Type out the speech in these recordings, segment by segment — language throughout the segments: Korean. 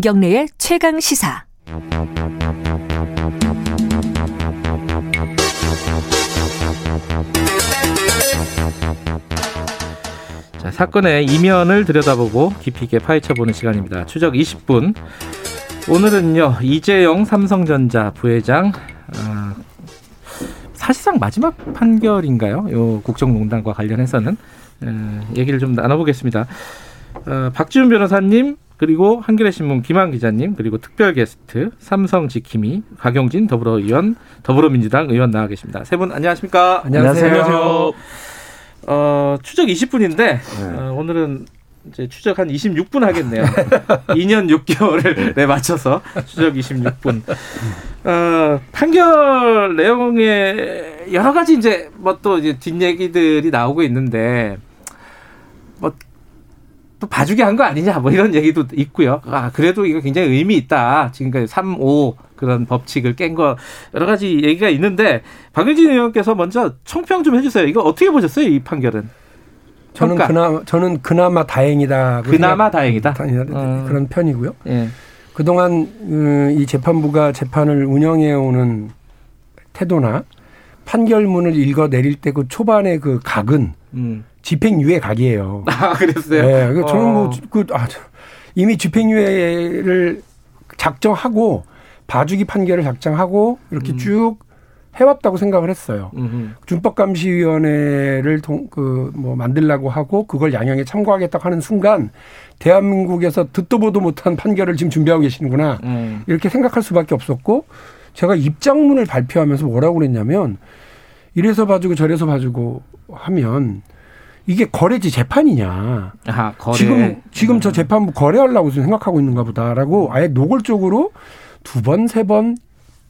김경래의 최강 시사. 자, 사건의 이면을 들여다보고 깊이 있게 파헤쳐보는 시간입니다. 추적 20분. 오늘은요 이재용 삼성전자 부회장 어, 사실상 마지막 판결인가요? 요 국정농단과 관련해서는 어, 얘기를 좀 나눠보겠습니다. 어, 박지훈 변호사님 그리고 한겨레 신문 김한 기자님 그리고 특별 게스트 삼성 지킴이 박용진 더불어 의원 더불어민주당 의원 나와 계십니다. 세 분 안녕하십니까? 안녕하세요. 안녕하세요. 어, 추적 20분인데 네. 어, 오늘은 이제 추적 한 26분 하겠네요. 2년 6개월을 네, 맞춰서 추적 26분. 어, 판결 내용에 여러 가지 이제 뭐 또 이제 뒷얘기들이 나오고 있는데 뭐 또 봐주게 한 거 아니냐 뭐 이런 얘기도 있고요. 아, 그래도 이거 굉장히 의미 있다. 지금까지 3, 5 그런 법칙을 깬 거 여러 가지 얘기가 있는데 박영진 의원께서 먼저 총평 좀 해주세요. 이거 어떻게 보셨어요? 이 판결은? 저는 평가. 그나마 저는 그나마 다행이다. 그나마 다행이다. 어. 그런 편이고요. 예. 그동안 음, 이 재판부가 재판을 운영해 오는 태도나 판결문을 읽어 내릴 때 그 초반의 그 각은 음. 집행유예 각이에요. 아 그랬어요? 네, 저는 뭐 어. 그 아, 이미 집행유예를 작정하고 봐주기 판결을 작정하고 이렇게 음. 쭉 해왔다고 생각을 했어요. 준법감시위원회를 그뭐 만들라고 하고 그걸 양형에 참고하겠다고 하는 순간 대한민국에서 듣도 보도 못한 판결을 지금 준비하고 계시는구나 음. 이렇게 생각할 수밖에 없었고 제가 입장문을 발표하면서 뭐라고 그랬냐면 이래서 봐주고 저래서 봐주고 하면 이게 거래지 재판이냐. 아, 거래. 지금 지금 저 음. 재판부 거래하려고 생각하고 있는가 보다라고 아예 노골적으로 두 번, 세번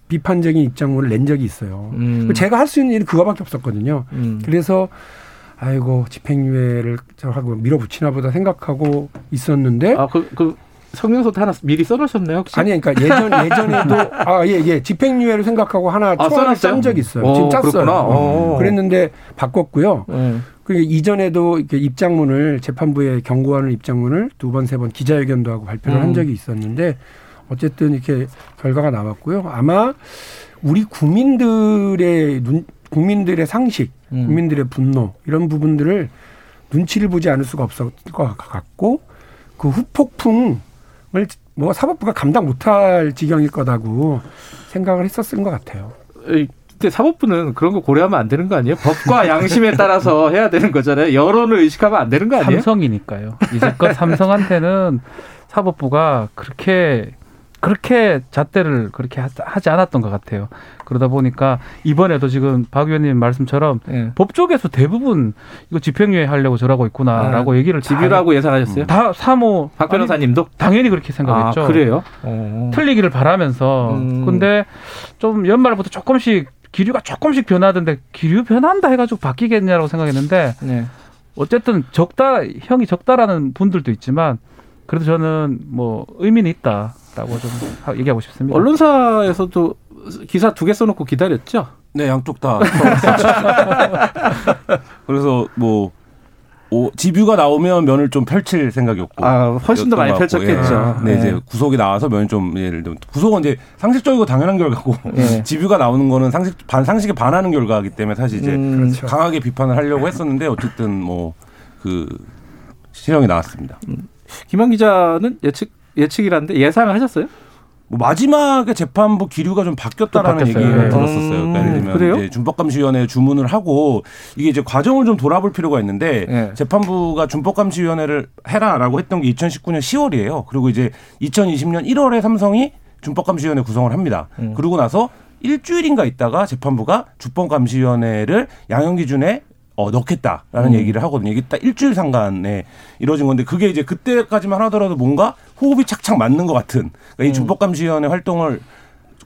비판적인 입장문을 낸 적이 있어요. 음. 제가 할 수 있는 일은 그거밖에 없었거든요. 음. 그래서 아이고 집행유예를 하고 밀어붙이나 보다 생각하고 있었는데 아, 그, 그 성명서도 하나 미리 써놓으셨나요? 혹시? 아니, 그러니까 예전 예전에도 아예예 집행유예를 생각하고 하나 아, 싼 적이 있어요. 오, 지금 짰어요. 어. 그랬는데 바꿨고요. 네. 그 이전에도 이렇게 입장문을 재판부에 경고하는 입장문을 두 번 세 번 기자회견도 하고 발표를 음. 한 적이 있었는데 어쨌든 이렇게 결과가 나왔고요. 아마 우리 국민들의 눈, 국민들의 상식, 음. 국민들의 분노 이런 부분들을 눈치를 보지 않을 수가 없을 것 같고 그 후폭풍을 뭐 사법부가 감당 못할 지경일 거다고 생각을 했었을 것 같아요. 근데 사법부는 그런 거 고려하면 안 되는 거 아니에요? 법과 양심에 따라서 해야 되는 거잖아요. 여론을 의식하면 안 되는 거 아니에요? 삼성이니까요. 이제껏 삼성한테는 사법부가 그렇게 그렇게 잣대를 그렇게 하지 않았던 것 같아요. 그러다 보니까 이번에도 지금 박 의원님 말씀처럼 네. 법 쪽에서 대부분 이거 집행유예 하려고 저러고 있구나라고 아, 얘기를 집유라고 예상하셨어요? 다 사모 박 변호사님도 당연히 그렇게 생각했죠. 아, 그래요? 어. 틀리기를 바라면서 음. 근데 좀 연말부터 조금씩 기류가 조금씩 변하던데 기류 변한다 해가지고 바뀌겠냐라고 생각했는데 네. 어쨌든 적다 형이 적다라는 분들도 있지만 그래도 저는 뭐 의미는 있다라고 좀 얘기하고 싶습니다. 언론사에서도 기사 두 개 써놓고 기다렸죠? 네, 양쪽 다. 그래서 뭐 오, 지뷰가 나오면 면을 좀 펼칠 생각이었고. 아, 훨씬 더 많이 펼쳤겠죠. 예. 네, 네, 이제 구속이 나와서 면이 좀 예를 들면 구속은 이제 상식적이고 당연한 결과고 네. 지뷰가 나오는 거는 상식 반 상식에 반하는 결과이기 때문에 사실 이제 음, 그렇죠. 강하게 비판을 하려고 했었는데 어쨌든 뭐 그 실형이 나왔습니다. 음. 김한 기자는 예측 예측이라는데 예상을 하셨어요? 뭐 마지막에 재판부 기류가 좀 바뀌었다라는 얘기를 네. 들었었어요. 그러니까 예를 들면 그래요? 이제 준법감시위원회 주문을 하고 이게 이제 과정을 좀 돌아볼 필요가 있는데 네. 재판부가 준법감시위원회를 해라라고 했던 게 2019년 10월이에요. 그리고 이제 2020년 1월에 삼성이 준법감시위원회 구성을 합니다. 음. 그러고 나서 일주일인가 있다가 재판부가 주법감시위원회를 양형 기준에 어, 넣겠다라는 음. 얘기를 하거든요. 이게 딱 일주일 상간에 이루어진 건데 그게 이제 그때까지만 하더라도 뭔가 호흡이 착착 맞는 것 같은 그러니까 이 음. 준법감시위원회 활동을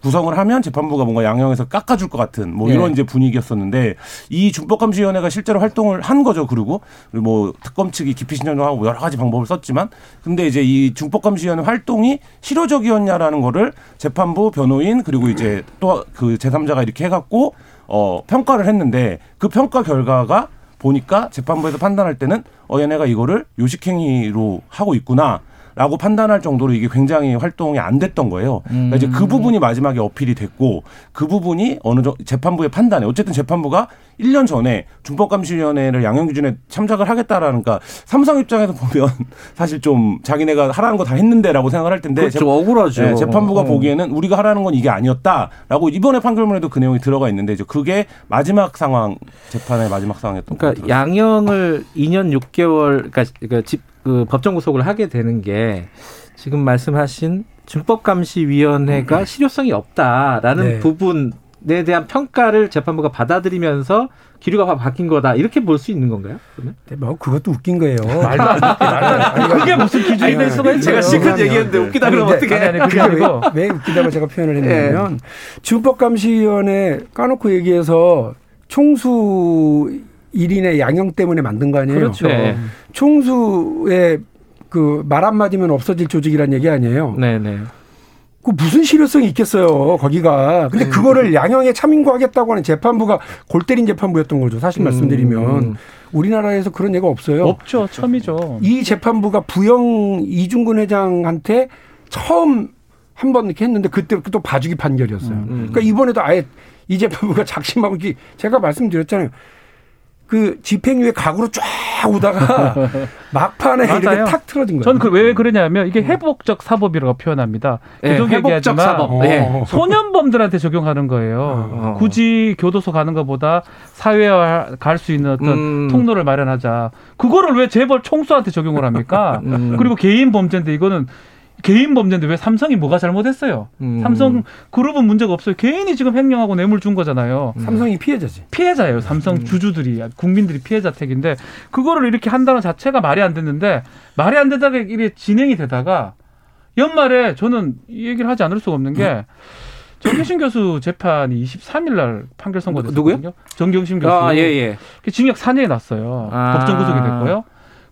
구성을 하면 재판부가 뭔가 양형에서 깎아줄 것 같은 뭐 이런 네. 이제 분위기였었는데 이 준법감시위원회가 실제로 활동을 한 거죠. 그리고 뭐 특검 측이 기피 신청하고 뭐 여러 가지 방법을 썼지만 근데 이제 이 준법감시위원회 활동이 실효적이었냐라는 거를 재판부 변호인 그리고 이제 또 그 제3자가 이렇게 해갖고 어, 평가를 했는데 그 평가 결과가 보니까 재판부에서 판단할 때는 어 얘네가 이거를 요식행위로 하고 있구나. 라고 판단할 정도로 이게 굉장히 활동이 안 됐던 거예요. 그러니까 이제 그 음. 부분이 마지막에 어필이 됐고 그 부분이 어느 정도 재판부의 판단에 어쨌든 재판부가 1년 전에 준법감시위원회를 양형기준에 참작을 하겠다라는 그러니까 삼성 입장에서 보면 사실 좀 자기네가 하라는 거 다 했는데라고 생각을 할 텐데 그렇죠. 재, 억울하죠. 네, 재판부가 어. 보기에는 우리가 하라는 건 이게 아니었다라고 이번에 판결문에도 그 내용이 들어가 있는데 이제 그게 마지막 상황 재판의 마지막 상황이었던 그러니까 양형을 2년 6개월 그러니까 집, 그 법정 구속을 하게 되는 게 지금 말씀하신 준법감시위원회가 음. 실효성이 없다라는 네. 부분에 대한 평가를 재판부가 받아들이면서 기류가 바뀐 거다 이렇게 볼 수 있는 건가요? 그러면? 네, 뭐 그것도 웃긴 거예요. 말도 안 돼. 그게 무슨 기준이 될 수가 있어요? 제가 실컷 얘기했는데 웃기다 그러면 어떻게? 아니, 아니, 그게 아니고 왜, 왜 웃기다고 제가 표현을 했냐면 네. 준법감시위원회 까놓고 얘기해서 총수 1인의 양형 때문에 만든 거 아니에요? 그렇죠. 네. 총수의 그 말 한마디면 없어질 조직이란 얘기 아니에요? 네, 네. 그 무슨 실효성이 있겠어요, 거기가. 근데 음. 그거를 양형에 참인구하겠다고 하는 재판부가 골 때린 재판부였던 거죠. 사실 음. 말씀드리면. 우리나라에서 그런 예가 없어요. 없죠. 처음이죠. 이 재판부가 부영 이중근 회장한테 처음 한 번 이렇게 했는데 그때 또 봐주기 판결이었어요. 음. 음. 그러니까 이번에도 아예 이 재판부가 작심하고 제가 말씀드렸잖아요. 그 집행유예 각으로 쫙 오다가 막판에 이렇게 탁 틀어진 거예요. 저는 그 왜 그러냐면 이게 회복적 사법이라고 표현합니다. 네, 회복적 사법. 네. 소년범들한테 적용하는 거예요. 어. 굳이 교도소 가는 것보다 사회화 갈 수 있는 어떤 음. 통로를 마련하자. 그거를 왜 재벌 총수한테 적용을 합니까? 음. 그리고 개인 범죄인데 이거는 개인 범죄인데 왜 삼성이 뭐가 잘못했어요? 음. 삼성 그룹은 문제가 없어요. 개인이 지금 횡령하고 뇌물 준 거잖아요. 음. 삼성이 피해자지. 피해자예요. 삼성 음. 주주들이 국민들이 피해자 택인데 그거를 이렇게 한다는 자체가 말이 안 됐는데 말이 안 되다가 이게 진행이 되다가 연말에 저는 이 얘기를 하지 않을 수가 없는 게 정경심 교수 재판이 23일 날 판결 선고됐거든요. 누구요? 정경심 교수. 아, 예, 예. 징역 4년이 났어요. 아. 법정 구속이 됐고요.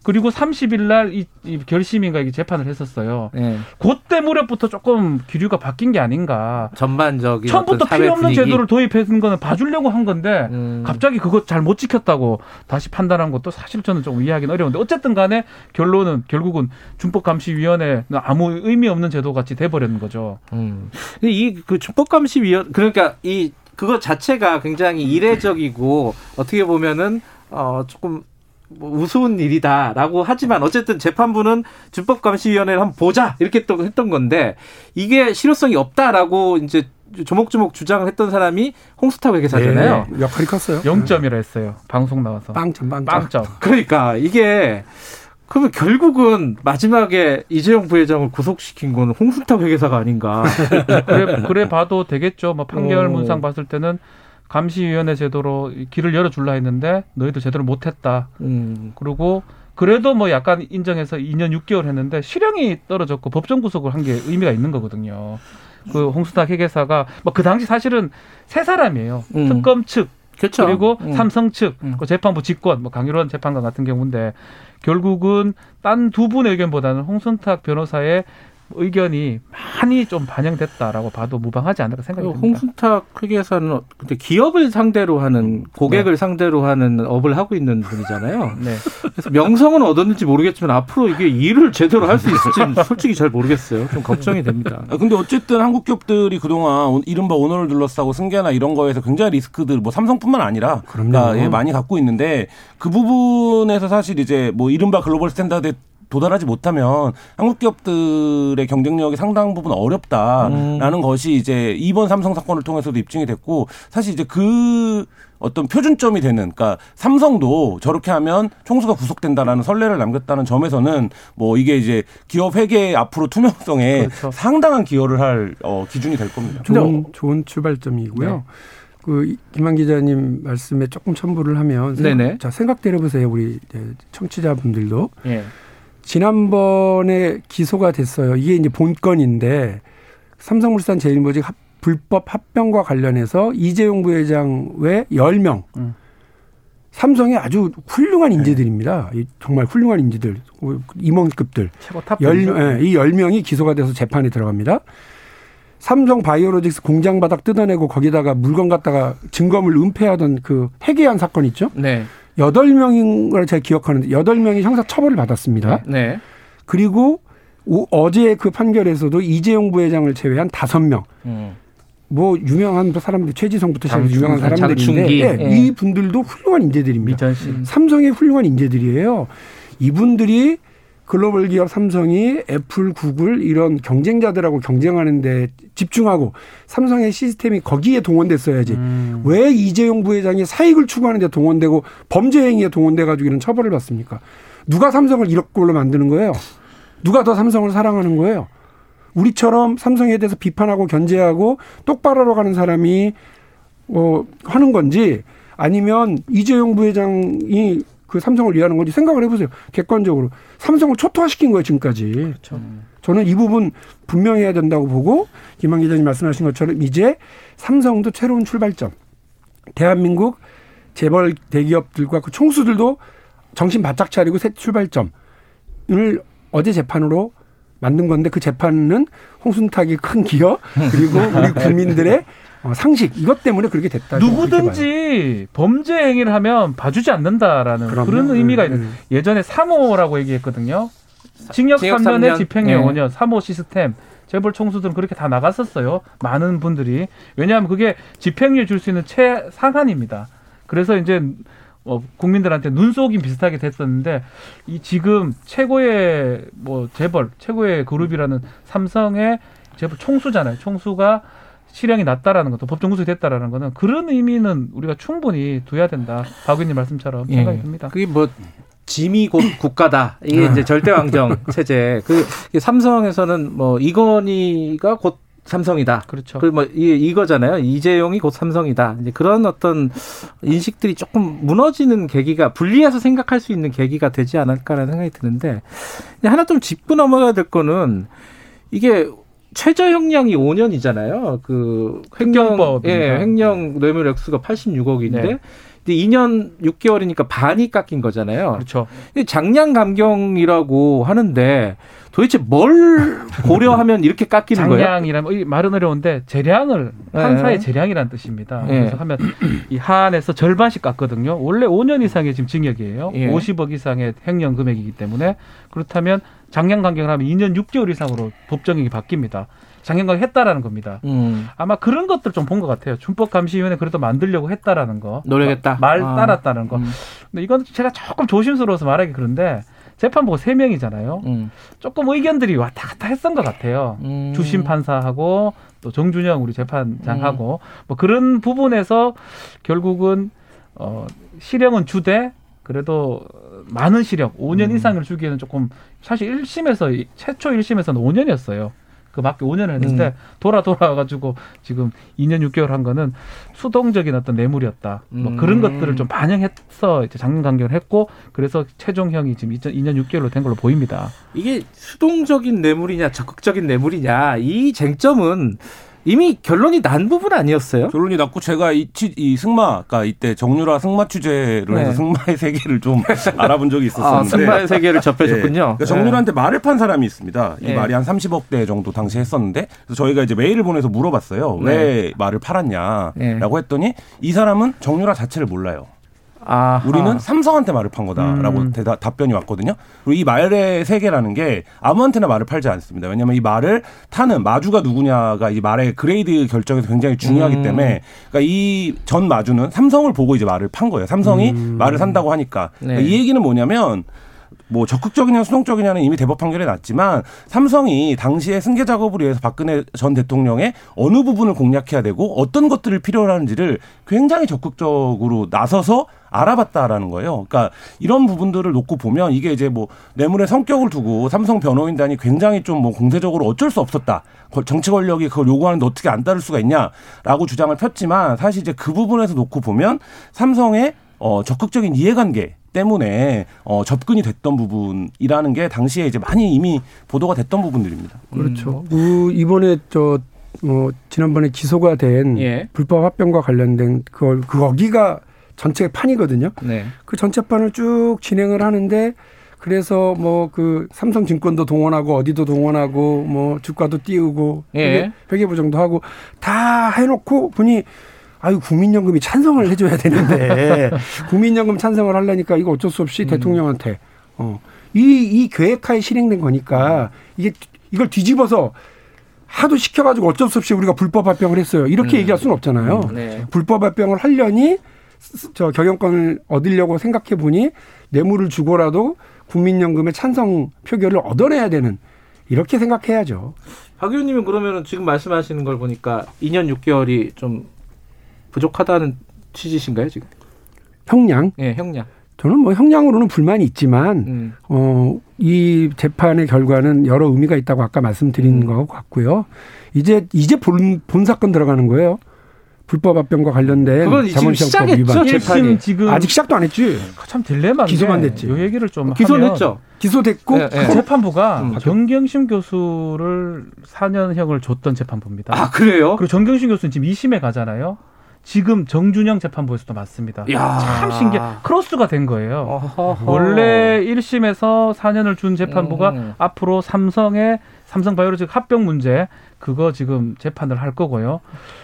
그리고 30일 날이 이 결심인가 이게 재판을 했었어요. 네. 그때 무렵부터 조금 기류가 바뀐 게 아닌가. 전반적인 처음부터 필요 없는 분위기. 제도를 도입했는 거는 봐주려고 한 건데 음. 갑자기 그거 잘 못 지켰다고 다시 판단한 것도 사실 저는 좀 이해하기는 어려운데 어쨌든 간에 결론은 결국은 준법감시위원회 아무 의미 없는 제도 같이 돼버렸는 거죠. 음. 이그 준법감시위원 그러니까 이 그거 자체가 굉장히 이례적이고 어떻게 보면은 어 조금 뭐 우스운 일이다라고 하지만 어쨌든 재판부는 준법감시위원회를 한번 보자 이렇게 또 했던 건데 이게 실효성이 없다라고 이제 조목조목 주장을 했던 사람이 홍수탁 회계사잖아요. 네, 역할이 컸어요. 0점이라 했어요. 방송 나와서. 빵점, 빵점. 빵점. 그러니까 이게 그러면 결국은 마지막에 이재용 부회장을 구속시킨 건 홍순탁 회계사가 아닌가. 그래, 그래 봐도 되겠죠. 뭐 판결 문상 봤을 때는 감시위원회 제도로 길을 열어줄라 했는데 너희도 제대로 못했다. 음. 그리고 그래도 뭐 약간 인정해서 2년 6개월 했는데 실형이 떨어졌고 법정 구속을 한 게 의미가 있는 거거든요. 그 홍수탁 회계사가 뭐 그 당시 사실은 세 사람이에요. 음. 특검 측 그렇죠. 그리고 음. 삼성 측, 음. 그 재판부 직권, 뭐 강일원 재판관 같은 경우인데 결국은 딴 두 분의 의견보다는 홍순탁 변호사의 의견이 많이 좀 반영됐다라고 봐도 무방하지 않을까 생각이 듭니다. 홍순탁 회계사는 근데 기업을 상대로 하는 고객을 네. 상대로 하는 업을 하고 있는 분이잖아요. 네. 그래서 명성은 얻었는지 모르겠지만 앞으로 이게 일을 제대로 할 수 있을지는 솔직히 잘 모르겠어요. 좀 걱정이 됩니다. 아, 근데 어쨌든 한국 기업들이 그동안 이른바 오너를 둘러싸고 승계나 이런 거에서 굉장히 리스크들 뭐 삼성뿐만 아니라 그러니까 예, 많이 갖고 있는데 그 부분에서 사실 이제 뭐 이른바 global standard 도달하지 못하면 한국 기업들의 경쟁력이 상당 부분 어렵다라는 음. 것이 이제 이번 삼성 사건을 통해서도 입증이 됐고 사실 이제 그 어떤 표준점이 되는 그러니까 삼성도 저렇게 하면 총수가 구속된다라는 선례를 남겼다는 점에서는 뭐 이게 이제 기업 회계 앞으로 투명성에 그렇죠. 상당한 기여를 할 어, 기준이 될 겁니다. 좋은 좋은 출발점이고요. 네. 그 김한 기자님 말씀에 조금 첨부를 하면 네네. 자 생각대로 보세요 우리 청취자분들도 네. 지난번에 기소가 됐어요. 이게 이제 본건인데 삼성물산 제일모직 합, 불법 합병과 관련해서 이재용 부회장 외 10명. 음. 삼성의 아주 훌륭한 네. 인재들입니다. 네. 정말 훌륭한 인재들, 임원급들. 최고 탑. 열, 예, 이 10명이 기소가 돼서 재판에 들어갑니다. 삼성 바이오로직스 공장 바닥 뜯어내고 거기다가 물건 갖다가 증거물 은폐하던 그 해괴한 사건 있죠? 네. 여덟 명인 걸 제가 기억하는데 여덟 명이 형사 처벌을 받았습니다. 네. 그리고 오, 어제 그 판결에서도 이재용 부회장을 제외한 다섯 명. 음. 뭐 유명한 사람들 최지성부터 시작해서 유명한 사람들인데 예, 예. 이 분들도 훌륭한 인재들입니다. 삼성의 훌륭한 인재들이에요. 이분들이 글로벌 기업 삼성이 애플, 구글 이런 경쟁자들하고 경쟁하는데 집중하고 삼성의 시스템이 거기에 동원됐어야지. 음. 왜 이재용 부회장이 사익을 추구하는데 동원되고 범죄 행위에 동원돼 가지고 이런 처벌을 받습니까? 누가 삼성을 이렇게 걸로 만드는 거예요? 누가 더 삼성을 사랑하는 거예요? 우리처럼 삼성에 대해서 비판하고 견제하고 똑바로 하러 가는 사람이 어 하는 건지 아니면 이재용 부회장이 그 삼성을 위하는 건지 생각을 해보세요. 객관적으로 삼성을 초토화시킨 거예요 지금까지. 그렇죠. 저는 이 부분 분명히 해야 된다고 보고 김한 기자님 말씀하신 것처럼 이제 삼성도 새로운 출발점. 대한민국 재벌 대기업들과 그 총수들도 정신 바짝 차리고 새 출발점을 어제 재판으로 만든 건데 그 재판은 홍순탁이 큰 기업 그리고 우리 국민들의 어, 상식 이것 때문에 그렇게 됐다. 누구든지 범죄 행위를 하면 봐주지 않는다라는 그럼요. 그런 의미가 있는. 음. 예전에 3호라고 얘기했거든요. 징역, 징역 3년에 집행유예 5년 3호 시스템. 재벌 총수들은 그렇게 다 나갔었어요. 많은 분들이. 왜냐하면 그게 집행유예 줄 수 있는 최상한입니다. 그래서 이제 어, 국민들한테 눈속임 비슷하게 됐었는데 이 지금 최고의 뭐 재벌 최고의 그룹이라는 삼성의 재벌 총수잖아요. 총수가 실형이 낮다라는 것도 법정 구속이 됐다라는 거는 그런 의미는 우리가 충분히 둬야 된다. 박 의원님 말씀처럼 예. 생각이 듭니다. 그게 뭐 짐이 곧 국가다. 이게 네. 이제 절대 왕정 체제. 그 삼성에서는 뭐 이건희가 곧 삼성이다. 그렇죠. 그뭐 이거잖아요. 이재용이 곧 삼성이다. 이제 그런 어떤 인식들이 조금 무너지는 계기가 분리해서 생각할 수 있는 계기가 되지 않을까라는 생각이 드는데 하나 좀 짚고 넘어가야 될 거는 이게 최저 형량이 5년이잖아요. 그 횡령 예, 횡령 뇌물 액수가 86억인데 네. 근데 2년 6개월이니까 반이 깎인 거잖아요. 그렇죠. 장량 감경이라고 하는데 도대체 뭘 고려하면 이렇게 깎이는 거예요? 장량이라면 말은 어려운데 재량을 판사의 네. 재량이라는 뜻입니다. 네. 그래서 하면 이 한에서 절반씩 깎거든요. 원래 5년 이상의 지금 징역이에요. 네. 50억 이상의 횡령 금액이기 때문에 그렇다면 장량 감경을 하면 2년 6개월 이상으로 법정이 바뀝니다. 장량감 했다라는 겁니다. 음. 아마 그런 것들 좀 본 것 같아요. 준법감시위원회 그래도 만들려고 했다라는 거. 노력했다. 말 아. 따랐다는 거. 음. 근데 이건 제가 조금 조심스러워서 말하기 그런데 재판부가 세 명이잖아요. 음. 조금 의견들이 왔다 갔다 했던 것 같아요. 음. 주심 판사하고 또 정준영 우리 재판장하고 음. 뭐 그런 부분에서 결국은 어 실형은 주되 그래도 많은 실형 5년 음. 이상을 주기에는 조금 사실 1심에서 최초 1심에서는 5년이었어요. 그 밖에 5년을 했는데 음. 돌아 돌아가지고 지금 2년 6개월 한 거는 수동적인 어떤 뇌물이었다. 뭐 음. 그런 것들을 좀 반영해서 이제 장년 강경을 했고 그래서 최종형이 지금 2년 6개월로 된 걸로 보입니다. 이게 수동적인 뇌물이냐 적극적인 뇌물이냐 이 쟁점은 이미 결론이 난 부분 아니었어요? 결론이 났고 제가 이, 이 승마가 이때 정유라 승마 취재를 해서 네. 승마의 세계를 좀 알아본 적이 있었는데 아, 승마의 세계를 접해줬군요. 네. 그러니까 정유라한테 말을 판 사람이 있습니다. 이 네. 말이 한 30억 대 정도 당시 했었는데 그래서 저희가 이제 메일을 보내서 물어봤어요. 왜 네. 말을 팔았냐라고 네. 했더니 이 사람은 정유라 자체를 몰라요. 아하. 우리는 삼성한테 말을 판 거다라고 음. 대답, 답변이 왔거든요. 그리고 이 말의 세계라는 게 아무한테나 말을 팔지 않습니다. 왜냐하면 이 말을 타는 마주가 누구냐가 이 말의 그레이드 결정에서 굉장히 중요하기 음. 때문에 그러니까 이 전 마주는 삼성을 보고 이제 말을 판 거예요. 삼성이 음. 말을 산다고 하니까 네. 그러니까 이 얘기는 뭐냐면 뭐 적극적이냐 수동적이냐는 이미 대법 판결에 났지만 삼성이 당시에 승계 작업을 위해서 박근혜 전 대통령의 어느 부분을 공략해야 되고 어떤 것들을 필요로 하는지를 굉장히 적극적으로 나서서 알아봤다라는 거예요. 그러니까 이런 부분들을 놓고 보면 이게 이제 뭐 뇌물의 성격을 두고 삼성 변호인단이 굉장히 좀 뭐 공세적으로 어쩔 수 없었다. 정치 권력이 그걸 요구하는데 어떻게 안 따를 수가 있냐라고 주장을 폈지만 사실 이제 그 부분에서 놓고 보면 삼성의 어 적극적인 이해관계 때문에 어, 접근이 됐던 부분이라는 게 당시에 이제 많이 이미 보도가 됐던 부분들입니다. 그렇죠. 음. 그 이번에 저 뭐 지난번에 기소가 된 예. 불법 합병과 관련된 그걸 그 거기가 전체 판이거든요. 네. 그 전체 판을 쭉 진행을 하는데 그래서 뭐 그 삼성증권도 동원하고 어디도 동원하고 뭐 주가도 띄우고 예. 회계 부정도 하고 다 해놓고 보니 아유 국민연금이 찬성을 해줘야 되는데 국민연금 찬성을 하려니까 이거 어쩔 수 없이 음. 대통령한테 어 이, 이 계획하에 실행된 거니까 이게 이걸 뒤집어서 하도 시켜가지고 어쩔 수 없이 우리가 불법 발병을 했어요. 이렇게 음. 얘기할 수는 없잖아요. 음, 네. 불법 발병을 하려니 저 경영권을 얻으려고 생각해 보니 뇌물을 주고라도 국민연금의 찬성 표결을 얻어내야 되는 이렇게 생각해야죠. 박 의원님은 그러면 지금 말씀하시는 걸 보니까 2년 6개월이 좀 부족하다는 취지신가요 지금? 형량? 예, 네, 형량. 저는 뭐 형량으로는 불만이 있지만 음. 어이 재판의 결과는 여러 의미가 있다고 아까 말씀드린 음. 것 같고요. 이제 이제 본, 본 사건 들어가는 거예요. 불법 합병과 관련된 자본시장법 위반 재판이 지금 아직 시작도 안 했지. 참 딜레마 기소만 됐지. 이 얘기를 좀 기소했죠. 기소됐고 네, 네. 재판부가 음, 정경심 교수를 4년형을 줬던 재판부입니다. 아 그래요? 그리고 정경심 교수는 지금 2심에 가잖아요. 지금 정준영 재판부에서도 맞습니다. 야. 참 신기해. 크로스가 된 거예요. 어허허. 원래 1심에서 4년을 준 재판부가 음. 앞으로 삼성의 삼성 바이오로직 합병 문제 그거 지금 재판을 할 거고요.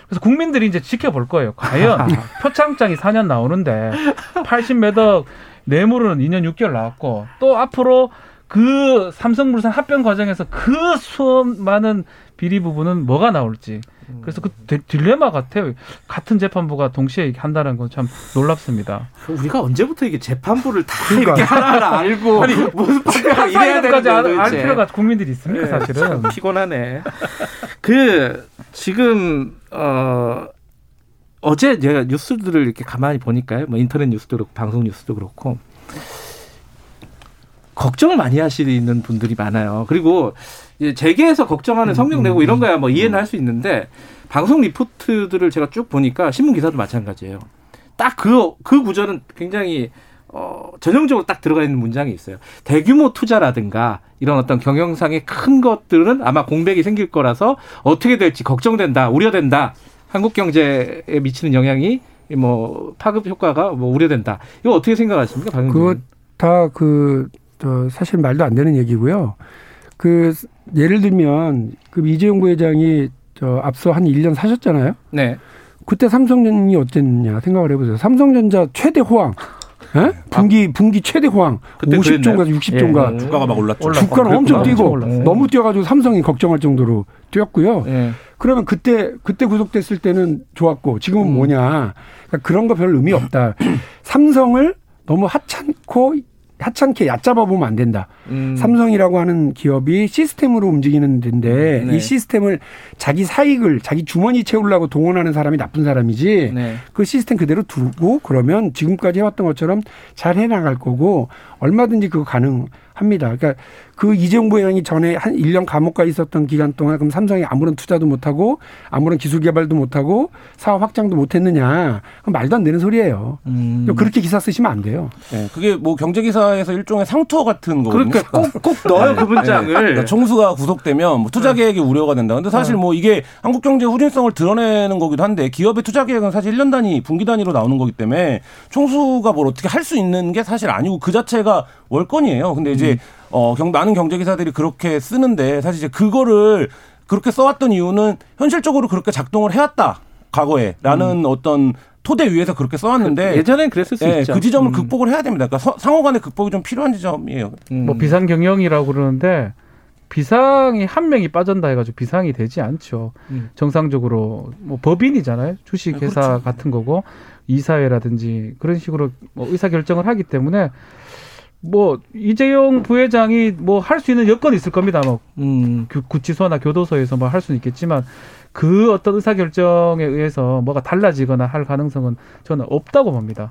그래서 국민들이 이제 지켜볼 거예요. 과연 표창장이 4년 나오는데 80매덕 뇌물은 2년 6개월 나왔고 또 앞으로 그 삼성물산 합병 과정에서 그 수많은 비리 부분은 뭐가 나올지 그래서 그 딜레마 같아요. 같은 재판부가 동시에 한다는 건 참 놀랍습니다. 우리가 언제부터 이게 재판부를 다 그러니까. 이렇게 하나하나 알고 아니, 무슨 판결 이래야 되는 알, 알 필요가 국민들이 있습니까 네, 사실은 피곤하네. 그 지금 어 어제 제가 뉴스들을 이렇게 가만히 보니까요. 뭐 인터넷 뉴스도 그렇고 방송 뉴스도 그렇고 걱정을 많이 하시는 분들이 많아요. 그리고 재계에서 걱정하는 성명 내고 이런 거야 뭐 이해는 할 수 있는데 방송 리포트들을 제가 쭉 보니까 신문 기사도 마찬가지예요. 딱그그 구절은 굉장히 어, 전형적으로 딱 들어가 있는 문장이 있어요. 대규모 투자라든가 이런 어떤 경영상의 큰 것들은 아마 공백이 생길 거라서 어떻게 될지 걱정된다, 우려된다. 한국 경제에 미치는 영향이 뭐 파급 효과가 뭐 우려된다. 이거 어떻게 생각하십니까, 방금? 그거 다그 저 사실 말도 안 되는 얘기고요. 그 예를 들면 그 이재용 부회장이 저 앞서 한 1년 사셨잖아요. 네. 그때 삼성전이 어땠냐 생각을 해보세요. 삼성전자 최대 호황. 예? 아, 분기 분기 최대 호황 50조인가 60조인가 예, 주가가 막 올랐죠. 주가는 엄청 뛰고 올랐어요. 너무 뛰어가지고 삼성이 걱정할 정도로 뛰었고요. 예. 그러면 그때 그때 구속됐을 때는 좋았고 지금은 음. 뭐냐 그러니까 그런 거 별 의미 없다. 삼성을 너무 하찮고 하찮게 얕잡아 보면 안 된다. 음. 삼성이라고 하는 기업이 시스템으로 움직이는 데인데 네. 이 시스템을 자기 사익을 자기 주머니 채우려고 동원하는 사람이 나쁜 사람이지 네. 그 시스템 그대로 두고 그러면 지금까지 해왔던 것처럼 잘 해나갈 거고 얼마든지 그거 가능 합니다. 그러니까 그 이재용 부회장이 전에 한 1년 감옥가 있었던 기간 동안 그럼 삼성이 아무런 투자도 못하고 아무런 기술 개발도 못하고 사업 확장도 못했느냐. 그럼 말도 안 되는 소리예요. 음. 그렇게 기사 쓰시면 안 돼요. 네, 그게 뭐 경제기사에서 일종의 상투어 같은 거거든요. 그러니까 꼭, 꼭 넣어요, 그 문장을. 네. 그러니까 총수가 구속되면 뭐 투자 계획이 우려가 된다. 근데 사실 뭐 이게 한국 경제 후진성을 드러내는 거기도 한데 기업의 투자 계획은 사실 1년 단위, 분기 단위로 나오는 거기 때문에 총수가 뭘 어떻게 할 수 있는 게 사실 아니고 그 자체가 월권이에요. 근데 이제 음. 어, 경, 많은 경제 기사들이 그렇게 쓰는데 사실 이제 그거를 그렇게 써왔던 이유는 현실적으로 그렇게 작동을 해왔다. 과거에라는 음. 어떤 토대 위에서 그렇게 써왔는데 그 예전엔 그랬을 수 네, 있죠. 그 지점을 음. 극복을 해야 됩니다. 그러니까 상호 간의 극복이 좀 필요한 지점이에요. 음. 뭐 비상 경영이라고 그러는데 비상이 한 명이 빠진다 해가지고 비상이 되지 않죠. 음. 정상적으로 뭐 법인이잖아요. 주식회사 아, 그렇죠. 같은 거고 이사회라든지 그런 식으로 뭐 의사 결정을 하기 때문에 뭐 이재용 부회장이 뭐 할 수 있는 여건이 있을 겁니다. 뭐 음, 구치소나 교도소에서 뭐 할 수는 있겠지만 그 어떤 의사 결정에 의해서 뭐가 달라지거나 할 가능성은 저는 없다고 봅니다.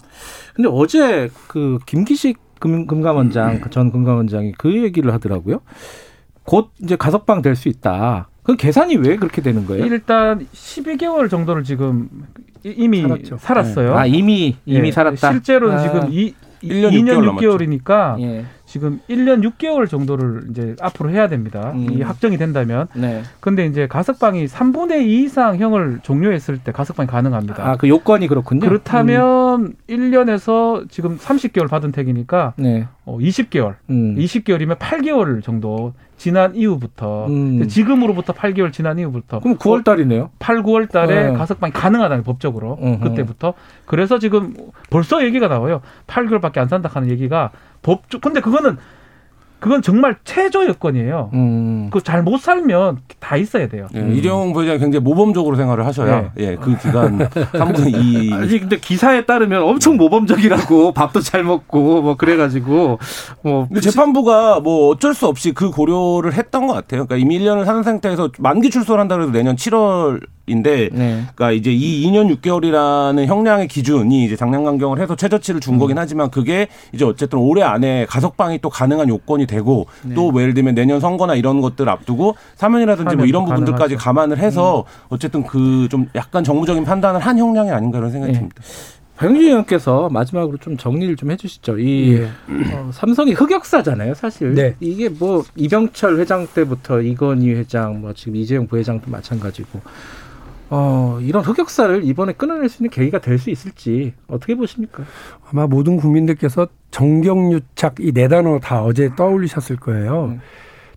근데 어제 그 김기식 금, 금감원장 음. 전 금감원장이 그 얘기를 하더라고요. 곧 이제 가석방 될 수 있다. 그 계산이 왜 그렇게 되는 거예요? 일단 12개월 정도를 지금 이미 살았죠. 살았어요. 네. 아 이미 이미 예, 살았다. 실제로는 아. 지금 이 1년, 2년 6개월 이니까 예. 지금 1년 6개월 정도를 이제 앞으로 해야 됩니다. 음. 이 확정이 된다면. 네. 근데 이제 가석방이 3분의 2 이상 형을 종료했을 때 가석방이 가능합니다. 아, 그 요건이 그렇군요. 그렇다면 음. 1년에서 지금 30개월 받은 택이니까 네. 어, 20개월. 음. 20개월이면 8개월 정도 지난 이후부터 음. 지금으로부터 8개월 지난 이후부터 그럼 9월 달이네요. 8, 9월 달에 네. 가석방이 가능하다는 법적으로 으흠. 그때부터 그래서 지금 벌써 얘기가 나와요. 8개월밖에 안 산다 하는 얘기가 법적 근데 그거는 그건 정말 최저 여건이에요. 음. 그잘 못 살면 다 있어야 돼요. 예, 음. 이재용 부회장이 굉장히 모범적으로 생활을 하셔야 네. 예, 그 기간 3분의 2. 아니 근데 기사에 따르면 엄청 모범적이라고 밥도 잘 먹고 뭐 그래가지고 뭐. 근데 재판부가 뭐 어쩔 수 없이 그 고려를 했던 것 같아요. 그러니까 이미 1년을 사는 상태에서 만기 출소를 한다 그래도 내년 7월 인데 네. 그러니까 이제 이 2년 6개월이라는 형량의 기준이 이제 장량 강경을 해서 최저치를 준 음. 거긴 하지만 그게 이제 어쨌든 올해 안에 가석방이 또 가능한 요건이 되고 네. 또뭐 예를 들면 내년 선거나 이런 것들 앞두고 사면이라든지 뭐 이런 부분들까지 가능하죠. 감안을 해서 음. 어쨌든 그 좀 약간 정무적인 판단을 한 형량이 아닌가 그런 생각이 네. 듭니다. 박영진 의원께서 마지막으로 좀 정리를 좀 해주시죠. 이 예. 어, 삼성이 흑역사잖아요, 사실. 네. 이게 뭐 이병철 회장 때부터 이건희 회장, 뭐 지금 이재용 부회장도 마찬가지고 어, 이런 흑역사를 이번에 끊어낼 수 있는 계기가 될 수 있을지 어떻게 보십니까? 아마 모든 국민들께서 정경유착 이 네 단어 다 어제 떠올리셨을 거예요. 음.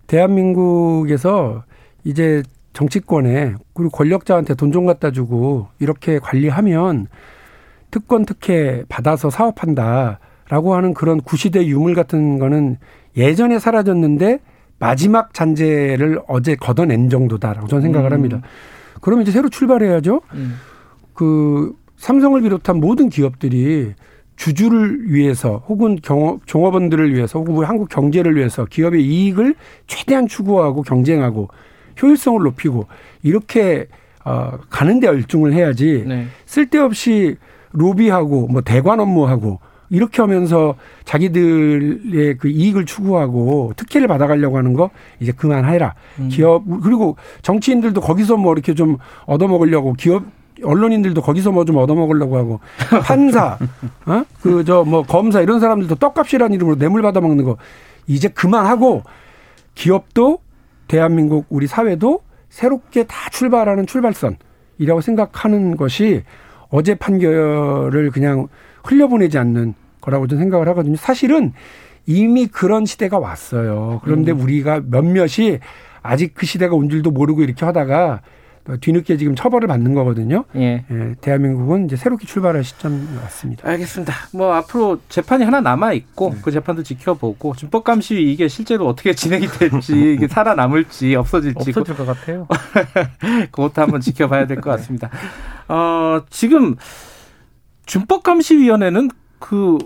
대한민국에서 이제 정치권에 그리고 권력자한테 돈 좀 갖다 주고 이렇게 관리하면 특권 특혜 받아서 사업한다라고 하는 그런 구시대 유물 같은 거는 예전에 사라졌는데 마지막 잔재를 어제 걷어낸 정도다라고 저는 생각을 음. 합니다. 그러면 이제 새로 출발해야죠. 음. 그 삼성을 비롯한 모든 기업들이 주주를 위해서 혹은 경업, 종업원들을 위해서 혹은 뭐 한국 경제를 위해서 기업의 이익을 최대한 추구하고 경쟁하고 효율성을 높이고 이렇게 어, 가는 데 열중을 해야지 네. 쓸데없이 로비하고 뭐 대관 업무하고 이렇게 하면서 자기들의 그 이익을 추구하고 특혜를 받아가려고 하는 거 이제 그만해라. 음. 기업 그리고 정치인들도 거기서 뭐 이렇게 좀 얻어먹으려고 기업 언론인들도 거기서 뭐 좀 얻어먹으려고 하고 판사, 어? 그 저 뭐 검사 이런 사람들도 떡값이라는 이름으로 뇌물 받아먹는 거 이제 그만하고 기업도 대한민국 우리 사회도 새롭게 다 출발하는 출발선이라고 생각하는 것이 어제 판결을 그냥 흘려보내지 않는 거라고 저는 생각을 하거든요. 사실은 이미 그런 시대가 왔어요. 그런데 음. 우리가 몇몇이 아직 그 시대가 온 줄도 모르고 이렇게 하다가 뒤늦게 지금 처벌을 받는 거거든요. 예. 예. 대한민국은 이제 새롭게 출발할 시점이 왔습니다. 알겠습니다. 뭐 앞으로 재판이 하나 남아 있고 네. 그 재판도 지켜보고 준법 감시 이게 실제로 어떻게 진행이 될지 이게 살아남을지 없어질지 없어질 것 같아요. 그것도 한번 지켜봐야 될 것 같습니다. 어, 지금 준법감시위원회는 그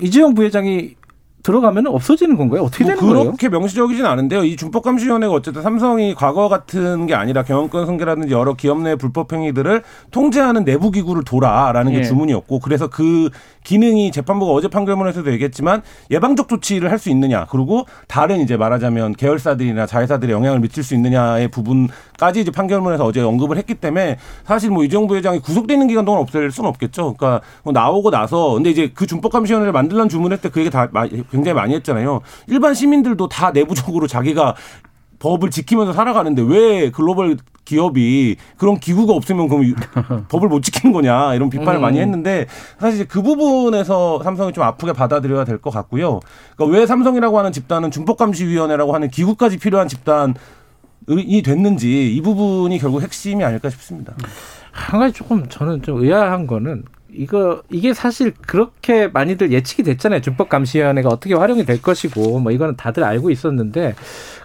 이재용 부회장이 들어가면 없어지는 건가요? 어떻게 뭐 되는 그렇게 거예요? 그렇게 명시적이진 않은데요. 이 준법감시위원회가 어쨌든 삼성이 과거 같은 게 아니라 경영권 승계라든지 여러 기업 내 불법 행위들을 통제하는 내부 기구를 돌아라는 게 예. 주문이었고 그래서 그 기능이 재판부가 어제 판결문에서도 얘기했지만 예방적 조치를 할 수 있느냐 그리고 다른 이제 말하자면 계열사들이나 자회사들에 영향을 미칠 수 있느냐의 부분까지 이제 판결문에서 어제 언급을 했기 때문에 사실 뭐 이정 부 회장이 구속돼 있는 기간 동안 없앨 수는 없겠죠. 그러니까 뭐 나오고 나서 근데 이제 그 준법감시위원회를 만들란 주문할 때그 얘기 다 굉장히 많이 했잖아요. 일반 시민들도 다 내부적으로 자기가 법을 지키면서 살아가는데 왜 글로벌 기업이 그런 기구가 없으면 그럼 법을 못 지키는 거냐 이런 비판을 음. 많이 했는데 사실 그 부분에서 삼성이 좀 아프게 받아들여야 될 것 같고요. 그러니까 왜 삼성이라고 하는 집단은 준법감시위원회라고 하는 기구까지 필요한 집단 이 됐는지 이 부분이 결국 핵심이 아닐까 싶습니다. 한 가지 조금 저는 좀 의아한 거는 이거 이게 사실 그렇게 많이들 예측이 됐잖아요. 준법 감시위원회가 어떻게 활용이 될 것이고 뭐 이거는 다들 알고 있었는데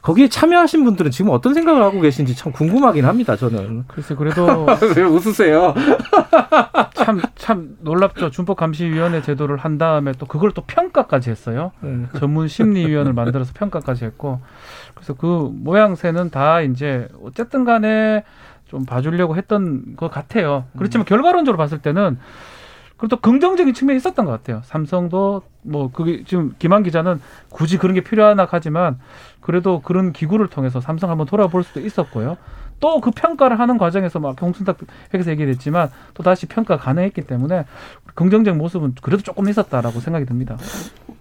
거기에 참여하신 분들은 지금 어떤 생각을 하고 계신지 참 궁금하긴 합니다. 저는. 글쎄 그래도 왜 웃으세요? 참 참 놀랍죠. 준법 감시위원회 제도를 한 다음에 또 그걸 또 평가까지 했어요. 네. 전문 심리위원을 만들어서 평가까지 했고 그래서 그 모양새는 다 이제 어쨌든 간에 좀 봐주려고 했던 것 같아요. 그렇지만 음. 결과론적으로 봤을 때는 그리고 또 긍정적인 측면이 있었던 것 같아요. 삼성도 뭐 그게 지금 김한 기자는 굳이 그런 게 필요하나 하지만 그래도 그런 기구를 통해서 삼성 한번 돌아볼 수도 있었고요. 또 그 평가를 하는 과정에서 막 홍순탁 회계사 얘기를 했지만 또 다시 평가 가능했기 때문에 긍정적 모습은 그래도 조금 있었다라고 생각이 듭니다.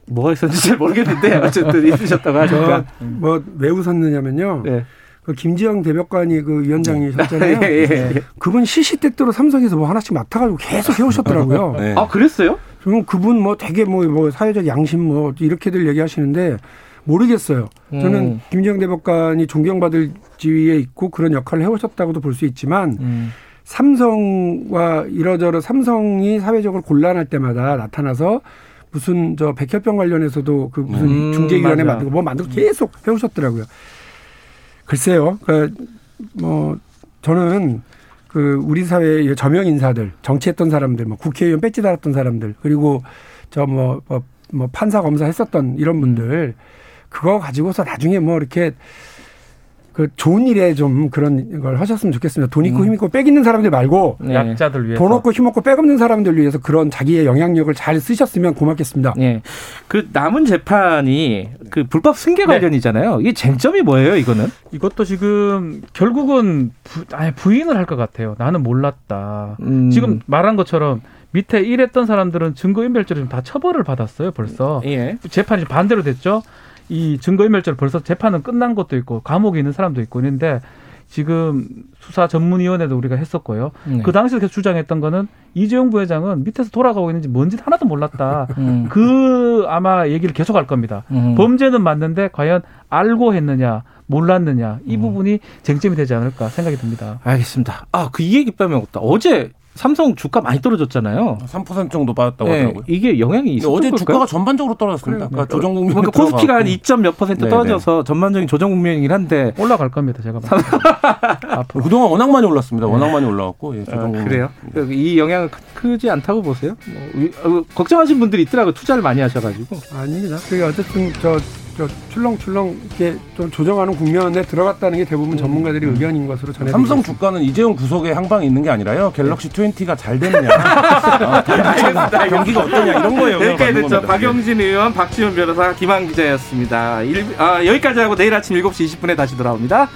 뭐가 있었는지 잘 모르겠는데 어쨌든 있으셨다고 하니까. 뭐 왜 웃었느냐면요. 네. 그 김지영 대법관이 그 위원장이셨잖아요. 예, 예, 예. 그분 시시때때로 삼성에서 뭐 하나씩 맡아가지고 계속 해오셨더라고요. 네. 아 그랬어요? 그럼 그분 뭐 되게 뭐, 뭐 사회적 양심 뭐 이렇게들 얘기하시는데 모르겠어요. 저는 음. 김지영 대법관이 존경받을 지위에 있고 그런 역할을 해오셨다고도 볼 수 있지만 음. 삼성과 이러저러 삼성이 사회적으로 곤란할 때마다 나타나서 무슨 저 백혈병 관련해서도 그 무슨 음, 중재위원회 만들고 뭐 만들고 계속 해오셨더라고요. 글쎄요. 그뭐 저는 그 우리 사회의 저명 인사들, 정치했던 사람들, 뭐 국회의원 배지 달았던 사람들, 그리고 저뭐 뭐, 뭐 판사 검사 했었던 이런 분들 그거 가지고서 나중에 뭐 이렇게 그 좋은 일에 좀 그런 걸 하셨으면 좋겠습니다. 돈 있고 음. 힘 있고 빽 있는 사람들 말고 네. 약자들 위해서 돈 없고 힘 없고 빽 없는 사람들 위해서 그런 자기의 영향력을 잘 쓰셨으면 고맙겠습니다. 네. 그 남은 재판이 그 불법 승계 네. 관련이잖아요. 이게 쟁점이 뭐예요, 이거는? 이것도 지금 결국은 부, 아니 부인을 할 것 같아요. 나는 몰랐다. 음. 지금 말한 것처럼 밑에 일했던 사람들은 증거인멸죄로 다 처벌을 받았어요, 벌써. 예. 재판이 반대로 됐죠. 이 증거인멸죄로 벌써 재판은 끝난 것도 있고 감옥에 있는 사람도 있고 있는데 지금 수사 전문위원회도 우리가 했었고요. 네. 그 당시에 계속 주장했던 거는 이재용 부회장은 밑에서 돌아가고 있는지 뭔지 하나도 몰랐다. 음. 그 아마 얘기를 계속 할 겁니다. 음. 범죄는 맞는데 과연 알고 했느냐, 몰랐느냐 이 음. 부분이 쟁점이 되지 않을까 생각이 듭니다. 알겠습니다. 아, 그이 얘기 빼먹었다. 어제 삼성 주가 많이 떨어졌잖아요. 3% 정도 빠졌다고 네, 하더라고요. 이게 영향이 있었죠. 어제 주가가 전반적으로 떨어졌습니다. 그러니까 조정 국면 그러니까 코스피가 한 2점 몇 퍼센트 네, 떨어져서 네. 전반적인 조정 국면이긴 한데 올라갈 겁니다. 제가 앞으로 그동안 워낙 많이 올랐습니다. 워낙 많이 올라왔고 예, 조정 아, 그래요. 이 영향은 크지 않다고 보세요. 뭐, 어, 걱정하신 분들이 있더라고 투자를 많이 하셔가지고. 아닙니다. 그게 어쨌든 저 출렁출렁 이렇게 좀 조정하는 국면에 들어갔다는 게 대부분 음. 전문가들의 음. 의견인 것으로 전해 삼성 주가는 이재용 구속에 향방이 있는 게 아니라요. 갤럭시 20가 잘 되느냐, 어, 경기가 어떠냐 이런 거예요. 여기까지 됐죠. 박영진 의원, 박지훈 변호사, 김한 기자였습니다. 일, 아, 여기까지 하고 내일 아침 7시 20분에 다시 돌아옵니다.